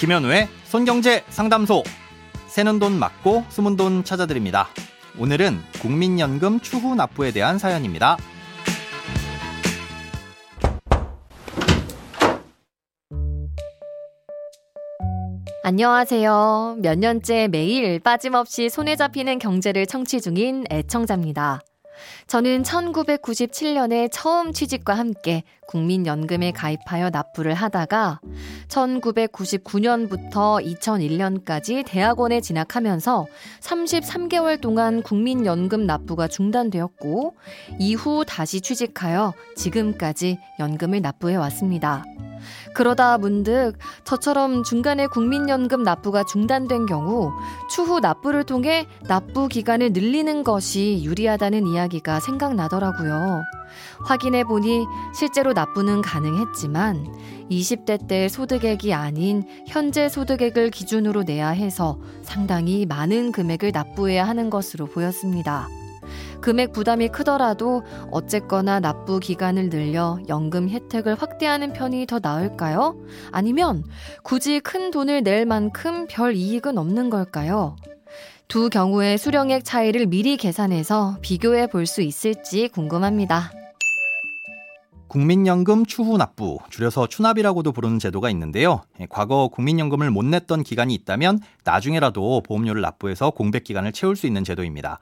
김현우의 손경제 상담소. 새는 돈 맞고 숨은 돈 찾아드립니다. 오늘은 국민연금 추후 납부에 대한 사연입니다. 안녕하세요. 몇 년째 매일 빠짐없이 손에 잡히는 경제를 청취 중인 애청자입니다. 저는 1997년에 처음 취직과 함께 국민연금에 가입하여 납부를 하다가 1999년부터 2001년까지 대학원에 진학하면서 33개월 동안 국민연금 납부가 중단되었고 이후 다시 취직하여 지금까지 연금을 납부해 왔습니다. 그러다 문득 저처럼 중간에 국민연금 납부가 중단된 경우 추후 납부를 통해 납부 기간을 늘리는 것이 유리하다는 이야기가 생각나더라고요. 확인해 보니 실제로 납부는 가능했지만 20대 때 소득액이 아닌 현재 소득액을 기준으로 내야 해서 상당히 많은 금액을 납부해야 하는 것으로 보였습니다. 금액 부담이 크더라도 어쨌거나 납부 기간을 늘려 연금 혜택을 확대하는 편이 더 나을까요? 아니면 굳이 큰 돈을 낼 만큼 별 이익은 없는 걸까요? 두 경우의 수령액 차이를 미리 계산해서 비교해 볼 수 있을지 궁금합니다. 국민연금 추후 납부, 줄여서 추납이라고도 부르는 제도가 있는데요. 과거 국민연금을 못 냈던 기간이 있다면 나중에라도 보험료를 납부해서 공백 기간을 채울 수 있는 제도입니다.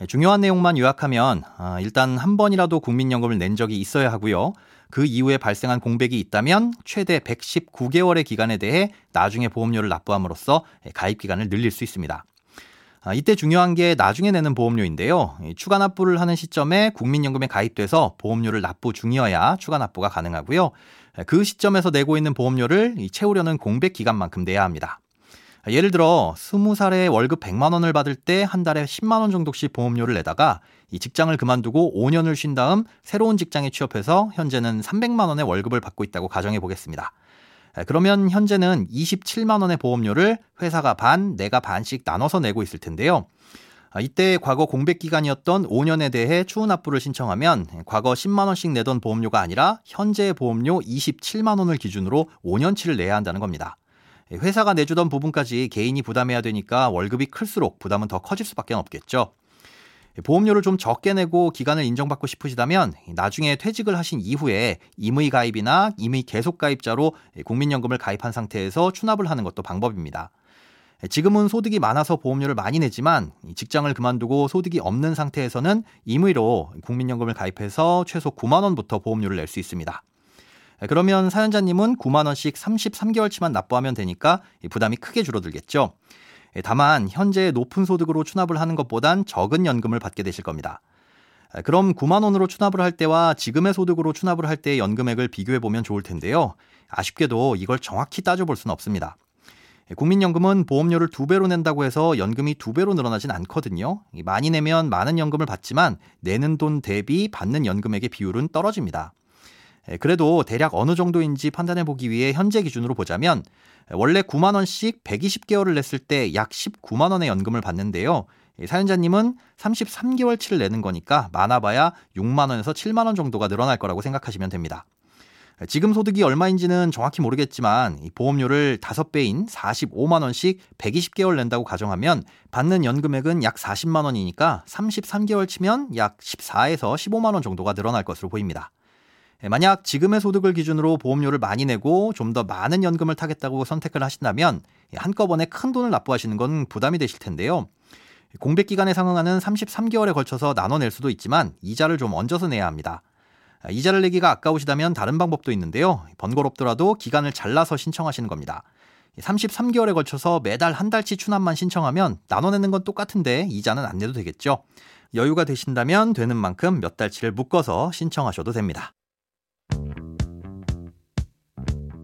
예, 중요한 내용만 요약하면 아, 일단 한 번이라도 국민연금을 낸 적이 있어야 하고요. 그 이후에 발생한 공백이 있다면 최대 119개월의 기간에 대해 나중에 보험료를 납부함으로써 예, 가입 기간을 늘릴 수 있습니다. 아, 이때 중요한 게 나중에 내는 보험료인데요. 추가 납부를 하는 시점에 국민연금에 가입돼서 보험료를 납부 중이어야 추가 납부가 가능하고요. 예, 그 시점에서 내고 있는 보험료를 채우려는 공백 기간만큼 내야 합니다. 예를 들어 20살에 월급 100만 원을 받을 때 한 달에 10만 원 정도씩 보험료를 내다가 이 직장을 그만두고 5년을 쉰 다음 새로운 직장에 취업해서 현재는 300만 원의 월급을 받고 있다고 가정해 보겠습니다. 그러면 현재는 27만 원의 보험료를 회사가 반, 내가 반씩 나눠서 내고 있을 텐데요. 아, 이때 과거 공백 기간이었던 5년에 대해 추후 납부를 신청하면 과거 10만 원씩 내던 보험료가 아니라 현재 보험료 27만 원을 기준으로 5년치를 내야 한다는 겁니다. 회사가 내주던 부분까지 개인이 부담해야 되니까 월급이 클수록 부담은 더 커질 수밖에 없겠죠. 보험료를 좀 적게 내고 기간을 인정받고 싶으시다면 나중에 퇴직을 하신 이후에 임의 가입이나 임의 계속 가입자로 국민연금을 가입한 상태에서 추납을 하는 것도 방법입니다. 지금은 소득이 많아서 보험료를 많이 내지만 직장을 그만두고 소득이 없는 상태에서는 임의로 국민연금을 가입해서 최소 9만 원부터 보험료를 낼 수 있습니다. 네, 그러면 사연자님은 9만 원씩 33개월치만 납부하면 되니까 부담이 크게 줄어들겠죠. 예, 다만 현재 높은 소득으로 추납을 하는 것보단 적은 연금을 받게 되실 겁니다. 아, 그럼 9만 원으로 추납을 할 때와 지금의 소득으로 추납을 할 때의 연금액을 비교해 보면 좋을 텐데요. 아쉽게도 이걸 정확히 따져볼 수는 없습니다. 예, 국민연금은 보험료를 두 배로 낸다고 해서 연금이 두 배로 늘어나진 않거든요. 많이 내면 많은 연금을 받지만 내는 돈 대비 받는 연금액의 비율은 떨어집니다. 예, 그래도 대략 어느 정도인지 판단해 보기 위해 현재 기준으로 보자면 원래 9만 원씩 120개월을 냈을 때 약 19만 원의 연금을 받는데요. 사연자님은 33개월치를 내는 거니까 많아봐야 6만 원에서 7만 원 정도가 늘어날 거라고 생각하시면 됩니다. 지금 소득이 얼마인지는 정확히 모르겠지만 보험료를 5배인 45만 원씩 120개월 낸다고 가정하면 받는 연금액은 약 40만 원이니까 33개월 치면 약 14에서 15만 원 정도가 늘어날 것으로 보입니다. 예, 만약 지금의 소득을 기준으로 보험료를 많이 내고 좀 더 많은 연금을 타겠다고 선택을 하신다면 한꺼번에 큰 돈을 납부하시는 건 부담이 되실 텐데요. 공백 기간에 상응하는 33개월에 걸쳐서 나눠낼 수도 있지만 이자를 좀 얹어서 내야 합니다. 아, 이자를 내기가 아까우시다면 다른 방법도 있는데요. 번거롭더라도 기간을 잘라서 신청하시는 겁니다. 33개월에 걸쳐서 매달 한 달치 추납만 신청하면 나눠내는 건 똑같은데 이자는 안 내도 되겠죠. 여유가 되신다면 되는 만큼 몇 달치를 묶어서 신청하셔도 됩니다.